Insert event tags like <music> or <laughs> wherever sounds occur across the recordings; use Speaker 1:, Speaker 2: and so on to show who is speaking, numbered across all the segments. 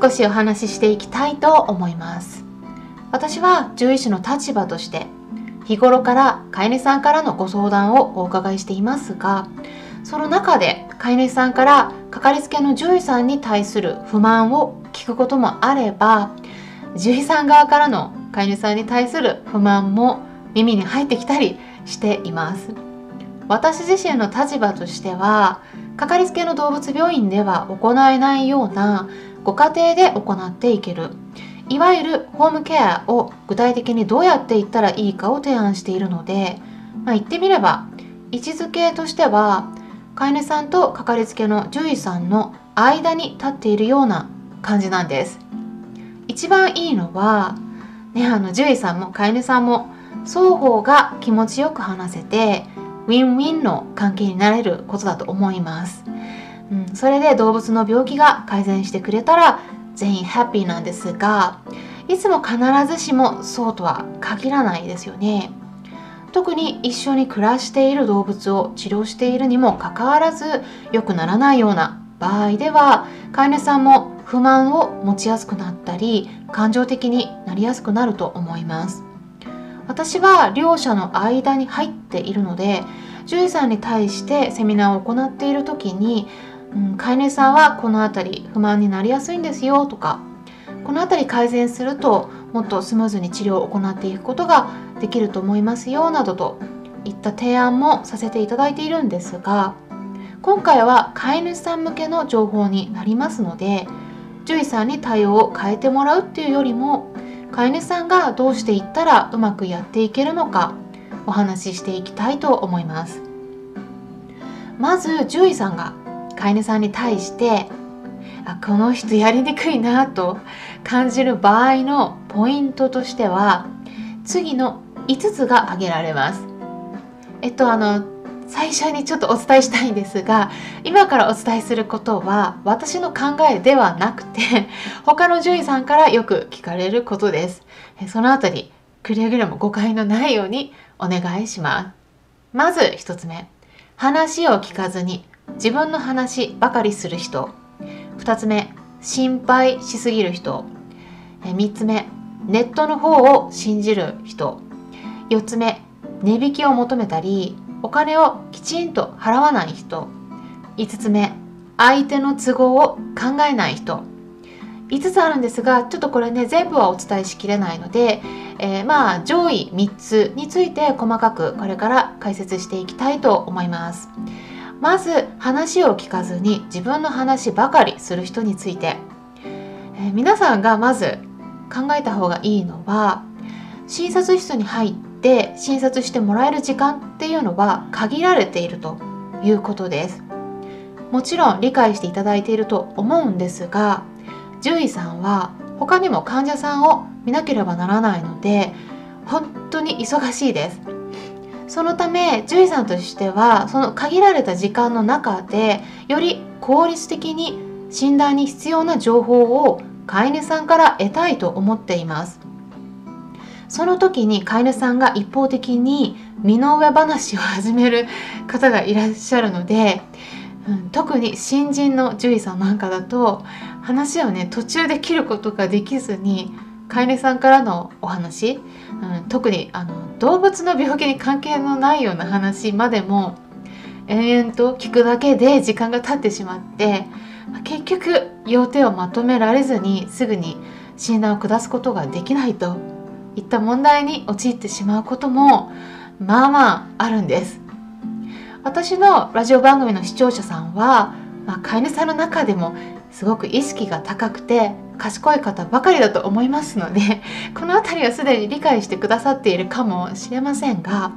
Speaker 1: 少しお話ししていきたいと思います。私は獣医師の立場として日頃から飼い主さんからのご相談をお伺いしていますがその中で飼い主さんからかかりつけの獣医さんに対する不満を聞くこともあれば獣医さん側からの飼い主さんに対する不満も耳に入ってきたりしています。私自身の立場としてはかかりつけの動物病院では行えないようなご家庭で行っていける。いわゆるホームケアを具体的にどうやっていったらいいかを提案しているので、まあ、言ってみれば位置づけとしては飼い主さんとかかりつけの獣医さんの間に立っているような感じなんです。一番いいのは、ね、あの獣医さんも飼い主さんも双方が気持ちよく話せてウィンウィンの関係になれることだと思います、うん、それで動物の病気が改善してくれたら全員ハッピーなんですがいつも必ずしもそうとは限らないですよね。特に一緒に暮らしている動物を治療しているにもかかわらず良くならないような場合では飼い主さんも不満を持ちやすくなったり感情的になりやすくなると思います。私は両者の間に入っているので獣医さんに対してセミナーを行っている時に、うん、飼い主さんはこの辺り不満になりやすいんですよとかこの辺り改善するともっとスムーズに治療を行っていくことができると思いますよなどといった提案もさせていただいているんですが今回は飼い主さん向けの情報になりますので獣医さんに対応を変えてもらうっていうよりも飼い主さんがどうしていったらうまくやっていけるのかお話ししていきたいと思います。まず獣医さんが飼い主さんに対してあこの人やりにくいなと感じる場合のポイントとしては次の5つが挙げられます。えっとあの最初にちょっとお伝えしたいんですが今からお伝えすることは私の考えではなくて他の獣医さんからよく聞かれることです。そのあたりくれぐれも誤解のないようにお願いします。まず1つ目。話を聞かずに自分の話ばかりする人。2つ目心配しすぎる人。3つ目ネットの方を信じる人。4つ目値引きを求めたりお金をきちんと払わない人。5つ目相手の都合を考えない人。5つあるんですがちょっとこれね全部はお伝えしきれないので、えー、まあ上位3つについて細かくこれから解説していきたいと思います。まず話を聞かずに自分の話ばかりする人について、えー、皆さんがまず考えた方がいいのは診察室に入って診察してもらえる時間っていうのは限られているということです。もちろん理解していただいていると思うんですが獣医さんは他にも患者さんを見なければならないので本当に忙しいです。そのため獣医さんとしてはその限られた時間の中でより効率的に診断に必要な情報を飼い主さんから得たいと思っています。その時に飼い主さんが一方的に身の上話を始める方がいらっしゃるので、うん、特に新人の獣医さんなんかだと話をね途中で切ることができずに飼い主さんからのお話、うん、特にあの動物の病気に関係のないような話までも延々と聞くだけで時間が経ってしまって結局要点をまとめられずにすぐに診断を下すことができないといった問題に陥ってしまうこともまあまああるんです。私のラジオ番組の視聴者さんは、まあ、飼い主さんの中でもすごく意識が高くて賢い方ばかりだと思いますので <laughs> この辺りはすでに理解してくださっているかもしれませんが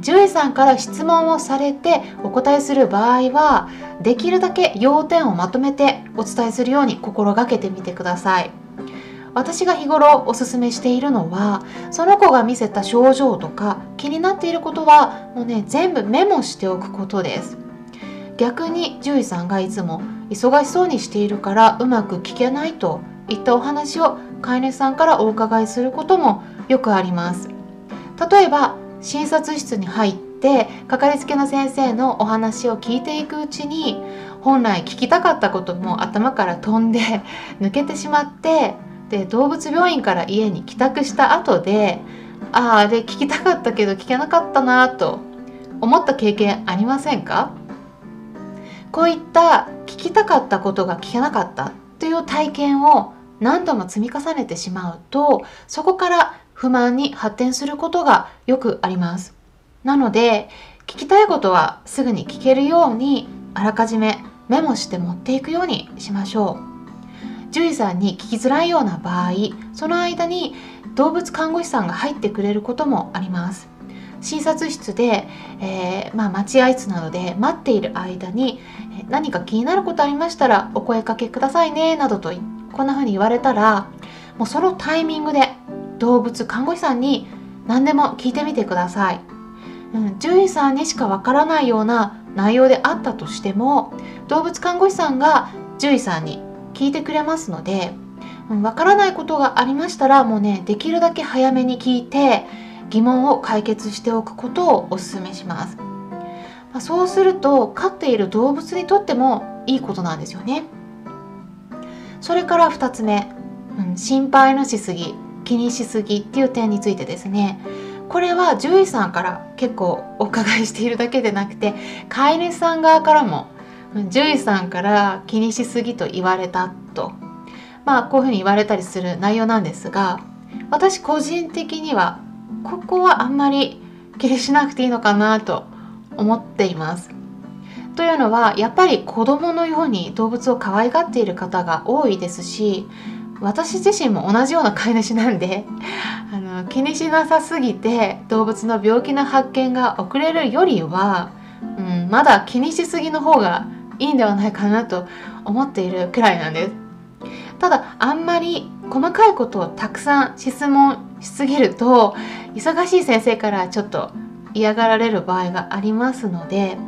Speaker 1: 獣医さんから質問をされてお答えする場合はできるだけ要点をまとめてお伝えするように心がけてみてください。私が日頃おすすめしているのはその子が見せた症状とか気になっていることはもうね全部メモしておくことです逆に獣医さんがいつも忙しそうにしているからうまく聞けないといったお話を飼い主さんからお伺いすることもよくあります。例えば診察室に入ってかかりつけの先生のお話を聞いていくうちに本来聞きたかったことも頭から飛んで抜けてしまってで動物病院から家に帰宅した後であああれ聞きたかったけど聞けなかったなと思った経験ありませんか？こういった聞きたかったことが聞けなかったという体験を何度も積み重ねてしまうとそこから不満に発展することがよくあります。なので聞きたいことはすぐに聞けるようにあらかじめメモして持っていくようにしましょう。獣医さんに聞きづらいような場合その間に動物看護師さんが入ってくれることもあります。診察室で、えー、まあ、待合室などで待っている間に何か気になることありましたらお声かけくださいねなどとこんな風に言われたらもうそのタイミングで動物看護師さんに何でも聞いてみてください、うん、獣医さんにしかわからないような内容であったとしても動物看護師さんが獣医さんに聞いてくれますのでわからないことがありましたらもうねできるだけ早めに聞いて疑問を解決しておくことをお勧めします、ま、そうすると飼っている動物にとってもいいことなんですよね。それから2つ目、うん、心配のしすぎ気にしすぎっていう点についてですね。これは獣医さんから結構お伺いしているだけでなくて飼い主さん側からも獣医さんから気にしすぎと言われたと。まあこういうふうに言われたりする内容なんですが私個人的にはここはあんまり気にしなくていいのかなと思っています。というのはやっぱり子供のように動物を可愛がっている方が多いですし私自身も同じような飼い主なんで <laughs> あの気にしなさすぎて動物の病気の発見が遅れるよりは、うん、まだ気にしすぎの方がいいんではないかなと思っているくらいなんですただあんまり細かいことをたくさん質問しすぎると忙しい先生からちょっと嫌がられる場合がありますので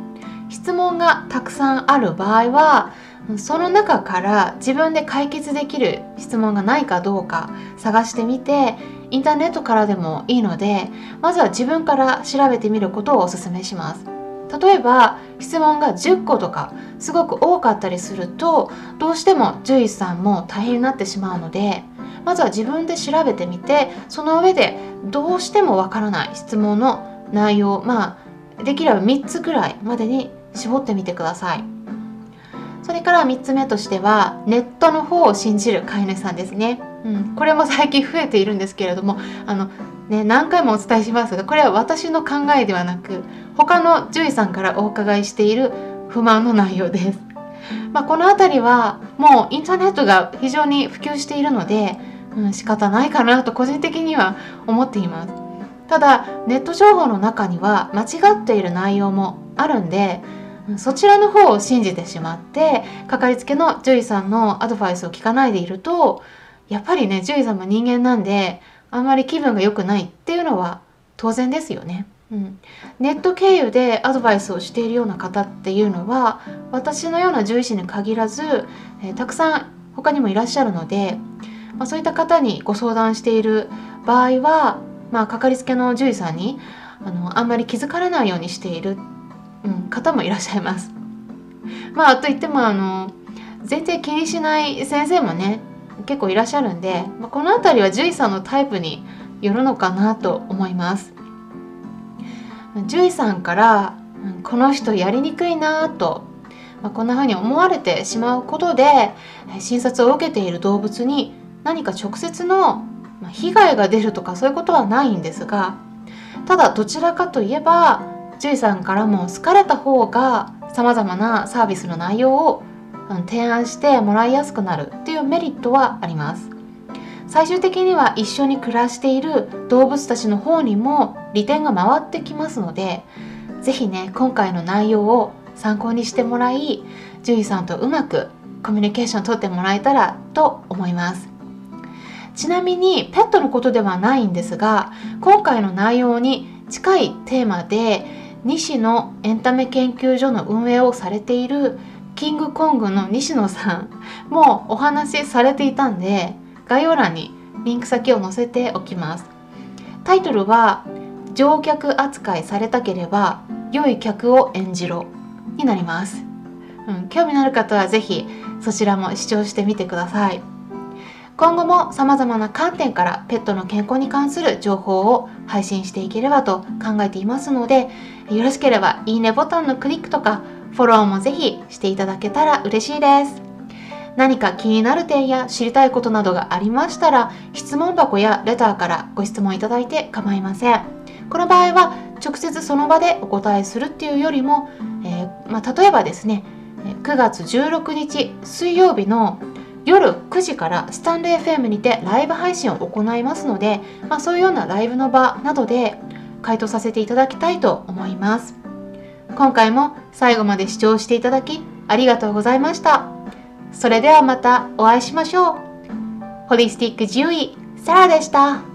Speaker 1: 質問がたくさんある場合はその中から自分で解決できる質問がないかどうか探してみてインターネットからでもいいのでまずは自分から調べてみることをお勧めします。例えば質問が10個とかすごく多かったりするとどうしても獣医さんも大変になってしまうのでまずは自分で調べてみてその上でどうしてもわからない質問の内容まあできれば3つくらいまでに絞ってみてください。それから3つ目としてはネットの方を信じる飼い主さんですね、うん、これも最近増えているんですけれどもあの、ね、何回もお伝えします。がこれは私の考えではなく他の獣医さんからお伺いしている不満の内容です、まあ、この辺りはもうインターネットが非常に普及しているので、うん、仕方ないかなと個人的には思っています。ただネット情報の中には間違っている内容もあるんでそちらの方を信じてしまってかかりつけの獣医さんのアドバイスを聞かないでいるとやっぱりね獣医さんも人間なんであんまり気分が良くないっていうのは当然ですよね。うん、ネット経由でアドバイスをしているような方っていうのは私のような獣医師に限らず、えー、たくさん他にもいらっしゃるので、まあ、そういった方にご相談している場合は、まあ、かかりつけの獣医さんにあのあんまり気づかれないようにしているうん、方もいらっしゃいます。まあといってもあの全然気にしない先生もね結構いらっしゃるんで、まあ、この辺りは獣医さんのタイプによるのかなと思います。獣医さんからこの人やりにくいなと、まあ、こんな風に思われてしまうことで診察を受けている動物に何か直接の被害が出るとかそういうことはないんですがただどちらかといえば獣医さんからも好かれた方がさまざまなサービスの内容を提案してもらいやすくなるっていうメリットはあります。最終的には一緒に暮らしている動物たちの方にも利点が回ってきますので是非ね今回の内容を参考にしてもらい獣医さんとうまくコミュニケーションをとってもらえたらと思います。ちなみにペットのことではないんですが今回の内容に近いテーマで西野エンタメ研究所の運営をされているキングコングの西野さんもお話しされていたんで概要欄にリンク先を載せておきます。タイトルは乗客扱いされたければ良い客を演じろになります、うん、興味のある方は是非そちらも視聴してみてください。今後も様々な観点からペットの健康に関する情報を配信していければと考えていますのでよろしければいいねボタンのクリックとかフォローもぜひしていただけたら嬉しいです。何か気になる点や知りたいことなどがありましたら質問箱やレターからご質問いただいて構いません。この場合は直接その場でお答えするっていうよりも、えー、まあ、例えばですね9月16日水曜日の夜9時からスタンレー FM にてライブ配信を行いますので、まあ、そういうようなライブの場などで回答させていただきたいと思います。今回も最後まで視聴していただきありがとうございました。それではまたお会いしましょう。ホリスティック獣医サラでした。